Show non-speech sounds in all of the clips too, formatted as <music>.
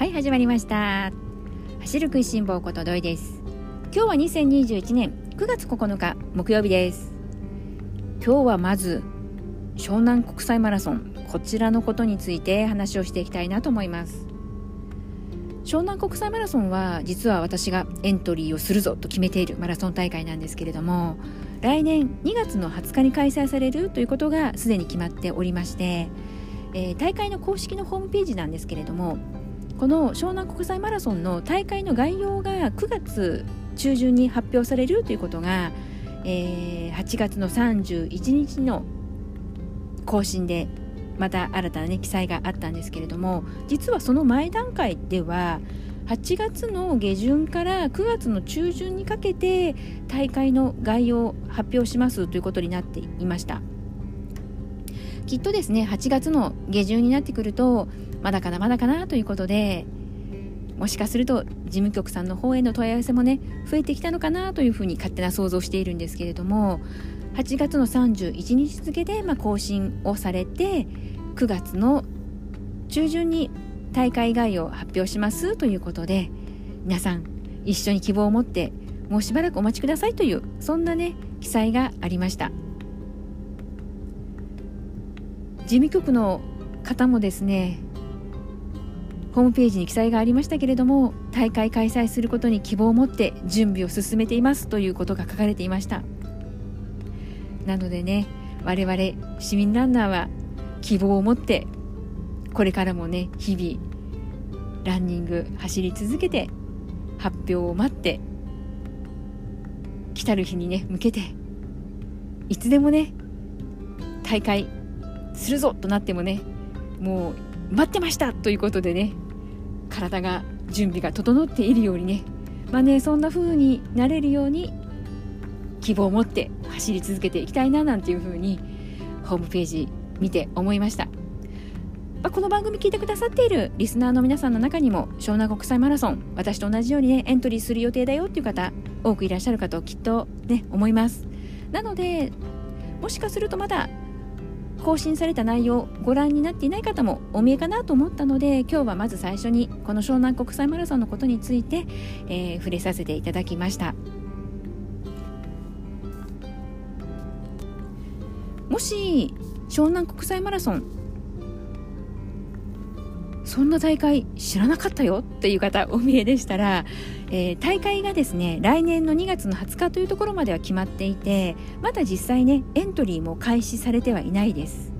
はい始まりました。走る食いしん坊ことどいです。今日は2021年9月9日木曜日です。今日はまず湘南国際マラソンこちらのことについて話をしていきたいなと思います。湘南国際マラソンは実は私がエントリーをするぞと決めているマラソン大会なんですけれども来年2月の20日に開催されるということがすでに決まっておりまして、えー、大会の公式のホームページなんですけれどもこの湘南国際マラソンの大会の概要が9月中旬に発表されるということが、えー、8月の31日の更新でまた新たな、ね、記載があったんですけれども実はその前段階では8月の下旬から9月の中旬にかけて大会の概要を発表しますということになっていました。きっとですね8月の下旬になってくるとまだかなまだかなということでもしかすると事務局さんの方への問い合わせもね増えてきたのかなというふうに勝手な想像しているんですけれども8月の31日付でま更新をされて9月の中旬に大会概要を発表しますということで皆さん一緒に希望を持ってもうしばらくお待ちくださいというそんなね記載がありました。事務局の方もですねホームページに記載がありましたけれども大会開催することに希望を持って準備を進めていますということが書かれていました。なのでね我々市民ランナーは希望を持ってこれからもね日々ランニング走り続けて発表を待って来たる日にね向けていつでもね大会するぞとなってもねもう待ってましたということでね体が準備が整っているようにね。まあねそんな風になれるように希望を持って走り続けていきたいななんていう風にホームページ見て思いました、まあ、この番組聞いてくださっているリスナーの皆さんの中にも湘南国際マラソン私と同じようにねエントリーする予定だよっていう方多くいらっしゃるかときっとね思います。なのでもしかするとまだ更新された内容ご覧になっていない方もお見えかなと思ったので今日はまず最初にこの湘南国際マラソンのことについて、えー、触れさせていただきました。もし湘南国際マラソンそんな大会知らなかったよっていう方お見えでしたら、えー、大会がですね来年の2月の20日というところまでは決まっていてまだ実際ねエントリーも開始されてはいないです。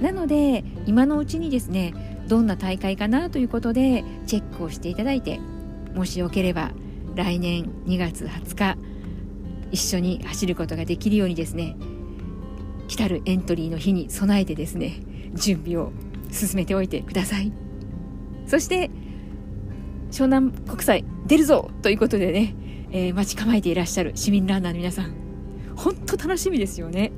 なので今のうちにですねどんな大会かなということでチェックをしていただいてもしよければ来年2月20日一緒に走ることができるようにですね来たるエントリーの日に備えてですね準備を進めておいてください。そして湘南国際出るぞということでね、えー、待ち構えていらっしゃる市民ランナーの皆さん本当楽しみですよね。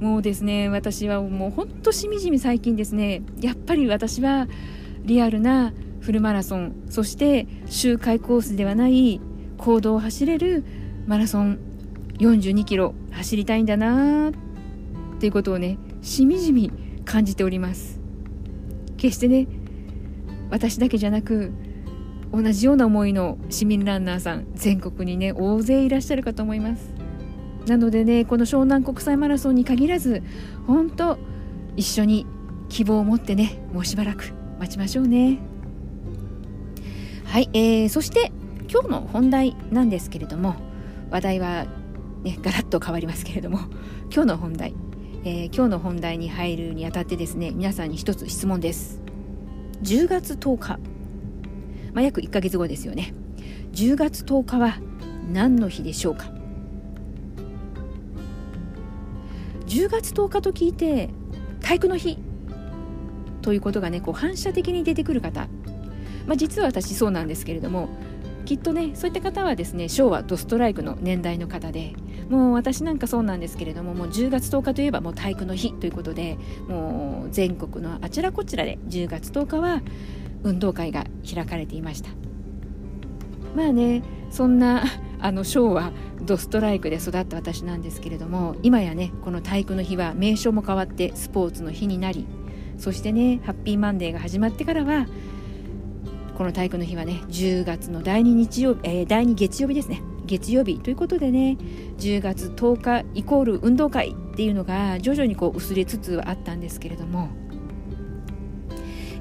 もうですね私はもう本当しみじみ最近ですねやっぱり私はリアルなフルマラソンそして周回コースではない公道を走れるマラソン42キロ走りたいんだなっていうことをねしみじみ感じております。決してね私だけじゃなく同じような思いの市民ランナーさん全国にね大勢いらっしゃるかと思います。なのでねこの湘南国際マラソンに限らず本当一緒に希望を持ってねもうしばらく待ちましょうね。はい、えー、そして今日の本題なんですけれども話題はねガラッと変わりますけれども今日の本題えー、今日の本題に入るにあたってですね皆さんに一つ質問です。10月10日、まあ、約1ヶ月後ですよね。10月10日は何の日でしょうか？10月10日と聞いて体育の日。ということがねこう反射的に出てくる方、まあ、実は私そうなんですけれどもきっとねそういった方はですね昭和ドストライクの年代の方でもう私なんかそうなんですけれどももう10月10日といえばもう体育の日ということでもう全国のあちらこちらで10月10日は運動会が開かれていました。まあねそんな <laughs> あの昭和ドストライクで育った私なんですけれども今やねこの体育の日は名称も変わってスポーツの日になりそしてねハッピーマンデーが始まってからはこの体育の日はね10月の第2日曜日、えー、第2月曜日ですね。月曜日ということでね10月10日イコール運動会っていうのが徐々にこう薄れつつはあったんですけれども、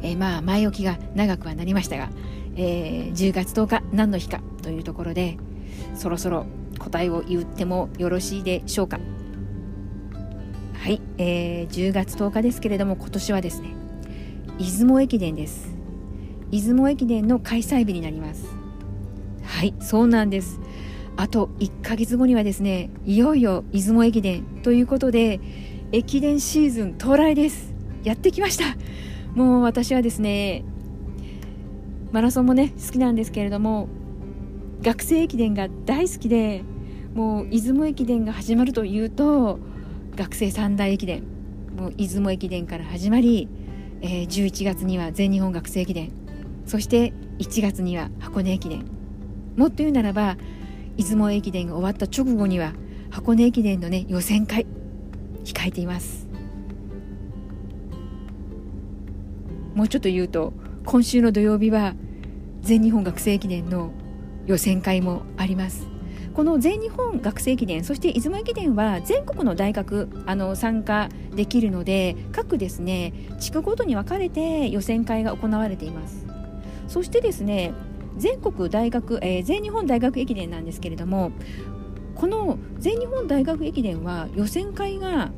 えー、まあ前置きが長くはなりましたが、えー、10月10日何の日かというところでそろそろ答えを言ってもよろしいでしょうか。はい、えー、10月10日ですけれども今年はですね出雲駅伝です。出雲駅伝の開催日になります。はいそうなんです。あと1ヶ月後にはですねいよいよ出雲駅伝ということで駅伝シーズン到来です。やってきました。もう私はですねマラソンもね好きなんですけれども学生駅伝が大好きでもう出雲駅伝が始まるというと学生三大駅伝もう出雲駅伝から始まり、えー、11月には全日本学生駅伝そして1月には箱根駅伝。もっと言うならば出雲駅伝が終わった直後には箱根駅伝のね予選会控えています。もうちょっと言うと今週の土曜日は全日本学生駅伝の予選会もあります。この全日本学生駅伝そして出雲駅伝は全国の大学あの参加できるので各ですね地区ごとに分かれて予選会が行われています。そしてですね全国大学、えー、全日本大学駅伝なんですけれどもこの全日本大学駅伝は予選会が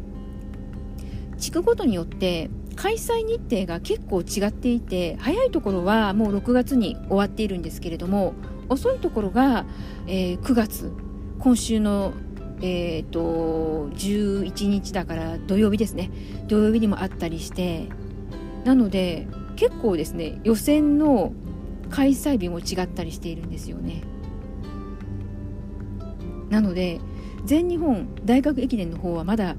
地区ごとによって開催日程が結構違っていて早いところはもう6月に終わっているんですけれども遅いところが、えー、9月今週のえーと、と11日だから土曜日ですね。土曜日にもあったりしてなので結構ですね予選の開催日も違ったりしているんですよね。なので全日本大学駅伝の方はまだ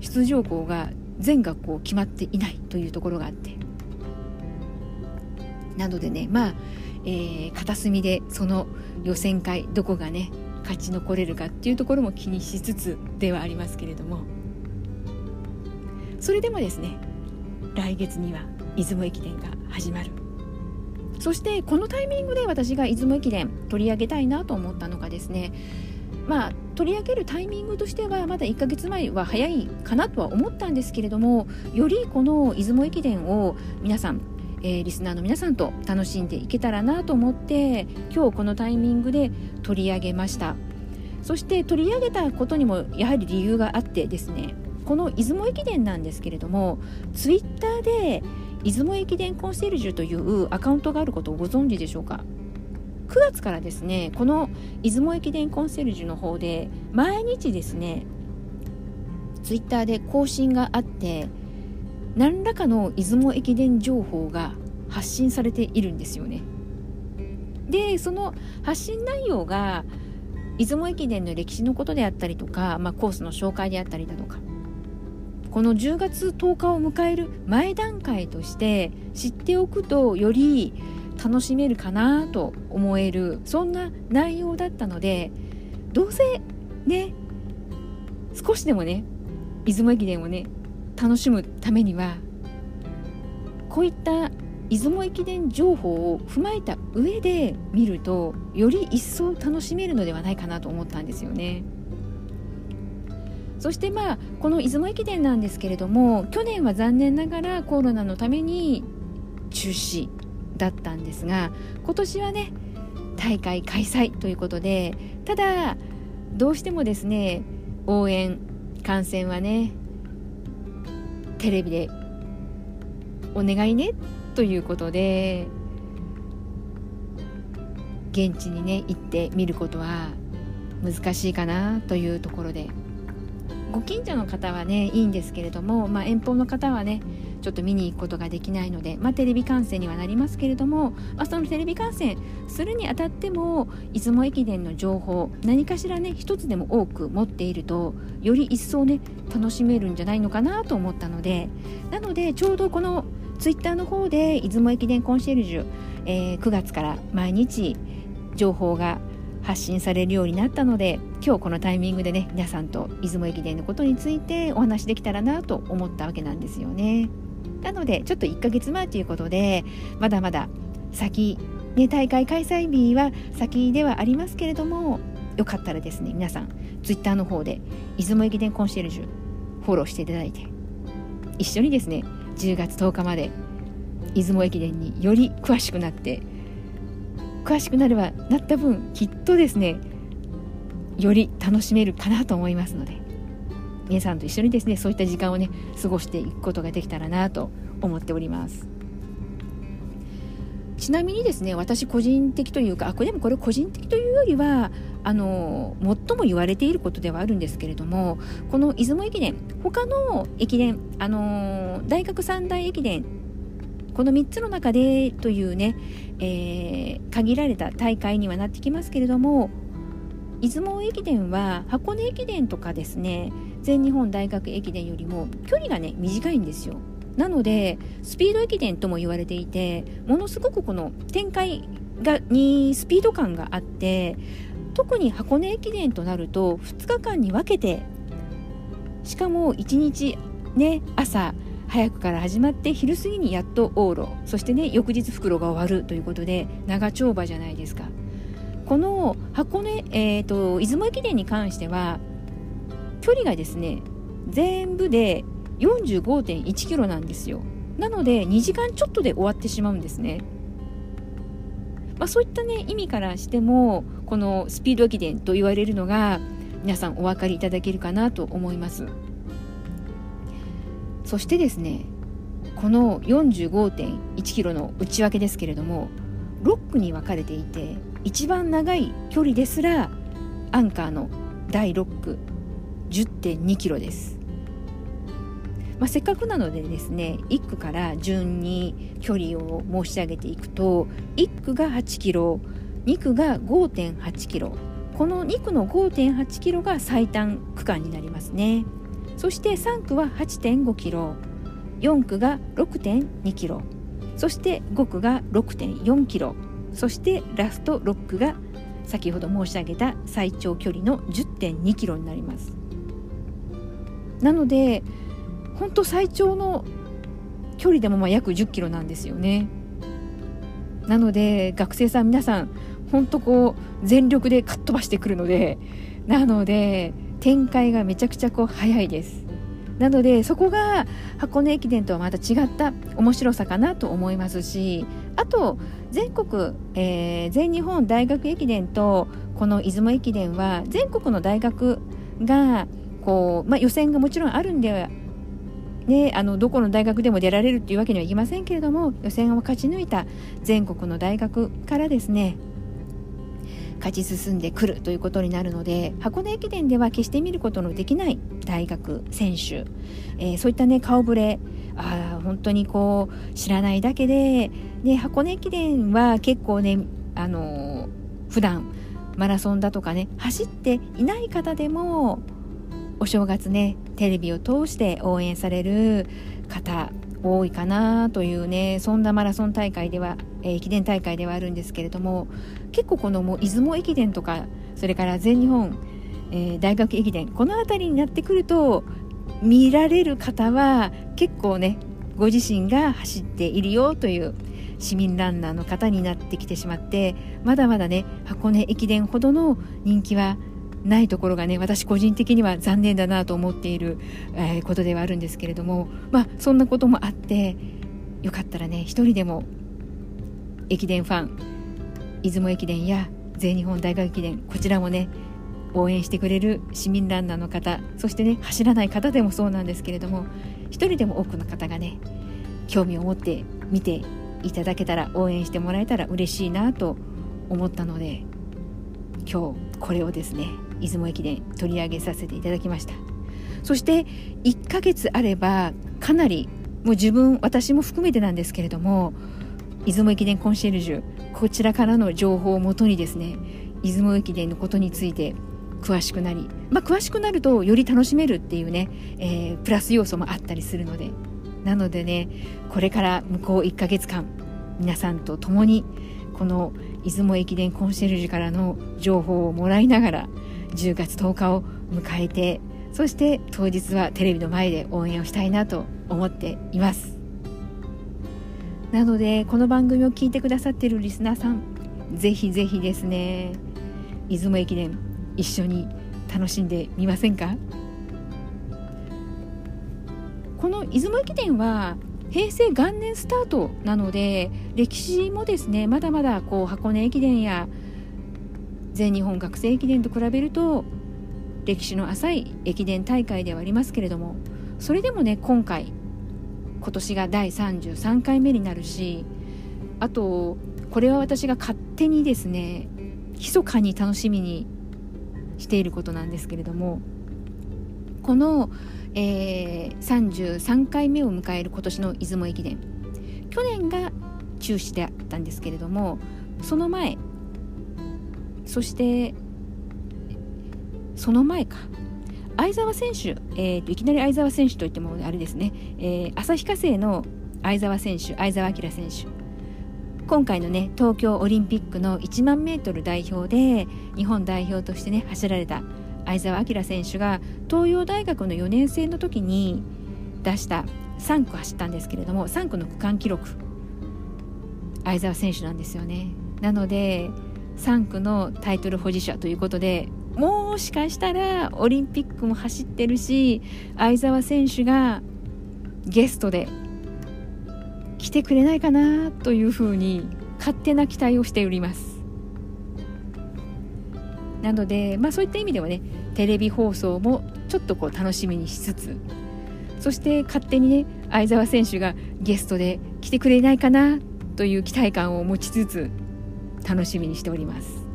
出場校が全学校決まっていないというところがあって。なのでねまあ、えー、片隅でその予選会どこがね勝ち残れるかっていうところも気にしつつではありますけれども。それでもですね来月には出雲駅伝が始まる。そしてこのタイミングで私が出雲駅伝取り上げたいなと思ったのがですねまあ取り上げるタイミングとしてはまだ1ヶ月前は早いかなとは思ったんですけれどもよりこの出雲駅伝を皆さんえー、リスナーの皆さんと楽しんでいけたらなと思って今日このタイミングで取り上げました。そして取り上げたことにもやはり理由があってですねこの出雲駅伝なんですけれどもツイッターで出雲駅伝コンシェルジュというアカウントがあることをご存知でしょうか？9月からですねこの出雲駅伝コンシェルジュの方で毎日ですねツイッターで更新があって何らかの出雲駅伝情報が発信されているんですよね。でその発信内容が出雲駅伝の歴史のことであったりとか、まあ、コースの紹介であったりだとかこの10月10日を迎える前段階として知っておくとより楽しめるかなと思えるそんな内容だったのでどうせね少しでもね出雲駅伝をね楽しむためにはこういった出雲駅伝情報を踏まえた上で見るとより一層楽しめるのではないかなと思ったんですよね。そしてまあこの出雲駅伝なんですけれども去年は残念ながらコロナのために中止だったんですが今年はね大会開催ということでただどうしてもですね応援観戦はねテレビでお願いねということで現地にね行って見ることは難しいかなというところで。ご近所の方はねいいんですけれども、まあ、遠方の方はねちょっと見に行くことができないので、まあ、テレビ観戦にはなりますけれども、まあ、そのテレビ観戦するにあたっても出雲駅伝の情報何かしらね一つでも多く持っているとより一層ね楽しめるんじゃないのかなと思ったのでなのでちょうどこのツイッターの方で出雲駅伝コンシェルジュ、えー、9月から毎日情報が発信されるようになったので今日このタイミングでね皆さんと出雲駅伝のことについてお話できたらなと思ったわけなんですよね。なのでちょっと1ヶ月前ということでまだまだ先ね、大会開催日は先ではありますけれどもよかったらですね皆さんツイッターの方で出雲駅伝コンシェルジュフォローしていただいて一緒にですね10月10日まで出雲駅伝により詳しくなって詳しくなればなった分きっとですねより楽しめるかなと思いますので皆さんと一緒にですねそういった時間をね過ごしていくことができたらなと思っております。ちなみにですね私個人的というかあこれでもこれ個人的というよりはあの最も言われていることではあるんですけれどもこの出雲駅伝他の駅伝あの大学三大駅伝この3つの中でというね、えー、限られた大会にはなってきますけれども出雲駅伝は箱根駅伝とかですね全日本大学駅伝よりも距離がね短いんですよ。なのでスピード駅伝とも言われていてものすごくこの展開がにスピード感があって特に箱根駅伝となると2日間に分けてしかも1日ね朝から始まって昼過ぎにやっと往路そしてね翌日袋が終わるということで長丁場じゃないですか。この箱根、えーと、出雲駅伝に関しては距離がですね全部で45.1キロなんですよ。なので2時間ちょっとで終わってしまうんですね。まあ、そういったね意味からしてもこのスピード駅伝と言われるのが皆さんお分かりいただけるかなと思います。そしてですねこの45.1キロの内訳ですけれども6区に分かれていて一番長い距離ですらアンカーの第6区10.2キロです、まあ、せっかくなのでですね1区から順に距離を申し上げていくと1区が8キロ2区が5.8キロ。この2区の5.8キロが最短区間になりますね。そして3区は8.5キロ。4区が6.2キロ。そして5区が6.4キロ。そしてラスト6区が先ほど申し上げた最長距離の10.2キロになります。なので本当最長の距離でもまあ約10キロなんですよね。なので学生さん皆さん本当こう全力でかっ飛ばしてくるのでなので展開がめちゃくちゃこう早いです。なのでそこが箱根駅伝とはまた違った面白さかなと思いますしあと全国、えー、全日本大学駅伝とこの出雲駅伝は全国の大学がこう、まあ、予選がもちろんあるんではね、あのどこの大学でも出られるっていうわけにはいきませんけれども予選を勝ち抜いた全国の大学からですね勝ち進んでくるということになるので箱根駅伝では決して見ることのできない大学選手、えー、そういったね顔ぶれあ本当にこう知らないだけで、ね、箱根駅伝は結構ねあのー、普段マラソンだとかね走っていない方でもお正月ねテレビを通して応援される方多いかなというねそんなマラソン大会では、えー、駅伝大会ではあるんですけれども結構このもう出雲駅伝とかそれから全日本、えー、大学駅伝この辺りになってくると見られる方は結構ねご自身が走っているよという市民ランナーの方になってきてしまってまだまだね箱根駅伝ほどの人気はないところがね私個人的には残念だなと思っている、えー、ことではあるんですけれどもまあそんなこともあってよかったらね一人でも駅伝ファン出雲駅伝や全日本大学駅伝こちらもね応援してくれる市民ランナーの方そしてね走らない方でもそうなんですけれども一人でも多くの方がね興味を持って見ていただけたら応援してもらえたら嬉しいなと思ったので今日これをですね出雲駅伝取り上げさせていただきました。そして1ヶ月あればかなりもう自分私も含めてなんですけれども出雲駅伝コンシェルジュこちらからの情報をもとにですね出雲駅伝のことについて詳しくなり、まあ、詳しくなるとより楽しめるっていうね、えー、プラス要素もあったりするので。なのでねこれから向こう1ヶ月間皆さんと共にこの出雲駅伝コンシェルジュからの情報をもらいながら10月10日を迎えてそして当日はテレビの前で応援をしたいなと思っています。なのでこの番組を聞いてくださっているリスナーさんぜひぜひですね出雲駅伝一緒に楽しんでみませんか？この出雲駅伝は平成元年スタートなので歴史もですねまだまだこう箱根駅伝や全日本学生駅伝と比べると歴史の浅い駅伝大会ではありますけれどもそれでもね今回今年が第33回目になるしあとこれは私が勝手にですね密かに楽しみにしていることなんですけれどもこの、えー、33回目を迎える今年の出雲駅伝去年が中止であったんですけれどもその前そしてその前か。相澤選手、えーと、いきなり相澤選手といってもあれですね、えー、旭化成の相澤選手相澤晃選手。今回のね東京オリンピックの1万メートル代表で日本代表としてね走られた相澤晃選手が東洋大学の4年生の時に出した3区走ったんですけれども3区の区間記録相澤選手なんですよね。なので3区のタイトル保持者ということでもしかしたらオリンピックも走ってるし相澤選手がゲストで来てくれないかなというふうに勝手な期待をしております。なので、まあ、そういった意味ではねテレビ放送もちょっとこう楽しみにしつつそして勝手にね相澤選手がゲストで来てくれないかなという期待感を持ちつつ楽しみにしております。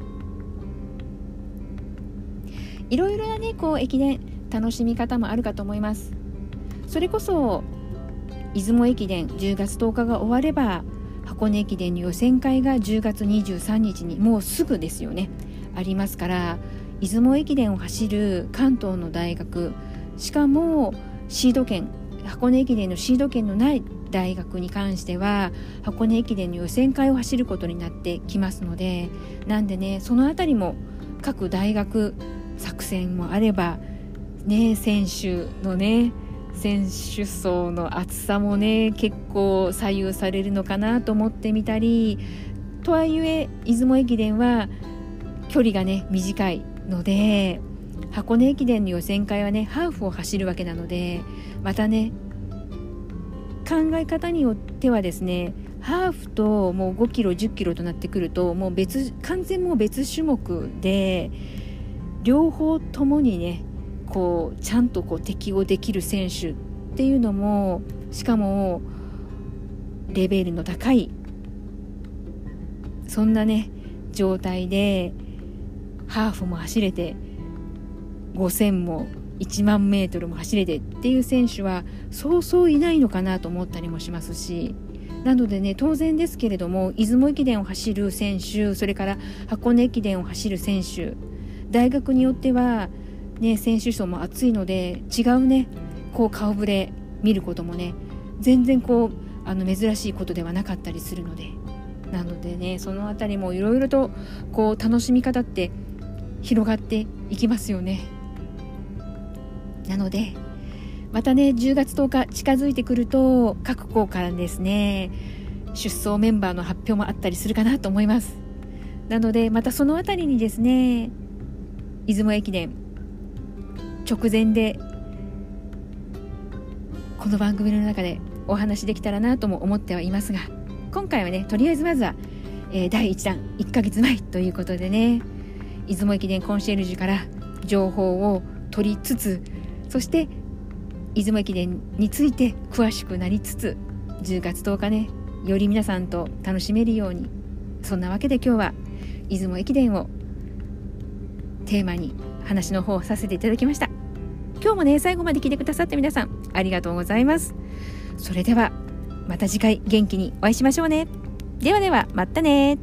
いろいろなねこう駅伝楽しみ方もあるかと思います。それこそ出雲駅伝10月10日が終われば箱根駅伝の予選会が10月23日にもうすぐですよね。ありますから出雲駅伝を走る関東の大学しかもシード権箱根駅伝のシード権のない大学に関しては箱根駅伝の予選会を走ることになってきますのでなんでねその辺りも各大学作戦もあれば、ね、選手のね選手層の厚さもね結構左右されるのかなと思ってみたりとはいえ出雲駅伝は距離がね短いので箱根駅伝の予選会はねハーフを走るわけなのでまたね考え方によってはですねハーフともう5キロ10キロとなってくるともう別完全もう別種目で両方ともにねこうちゃんとこう適応できる選手っていうのもしかもレベルの高いそんなね状態でハーフも走れて5000も1万メートルも走れてっていう選手はそうそういないのかなと思ったりもしますしなのでね当然ですけれども出雲駅伝を走る選手それから箱根駅伝を走る選手大学によっては、ね、選手層も厚いので違うねこう顔ぶれ見ることもね全然こうあの珍しいことではなかったりするのでなのでねその辺りもいろいろとこう楽しみ方って広がっていきますよね。なのでまたね10月10日近づいてくると各校からですね出走メンバーの発表もあったりするかなと思います。なのでまたその辺りにですね出雲駅伝直前でこの番組の中でお話できたらなとも思ってはいますが今回はねとりあえずまずは、えー、第1弾1ヶ月前ということでね出雲駅伝コンシェルジュから情報を取りつつそして出雲駅伝について詳しくなりつつ10月10日ねより皆さんと楽しめるようにそんなわけで今日は出雲駅伝をテーマに話の方をさせていただきました。今日もね最後まで聞いてくださって皆さんありがとうございます。それではまた次回元気にお会いしましょうね。ではではまたね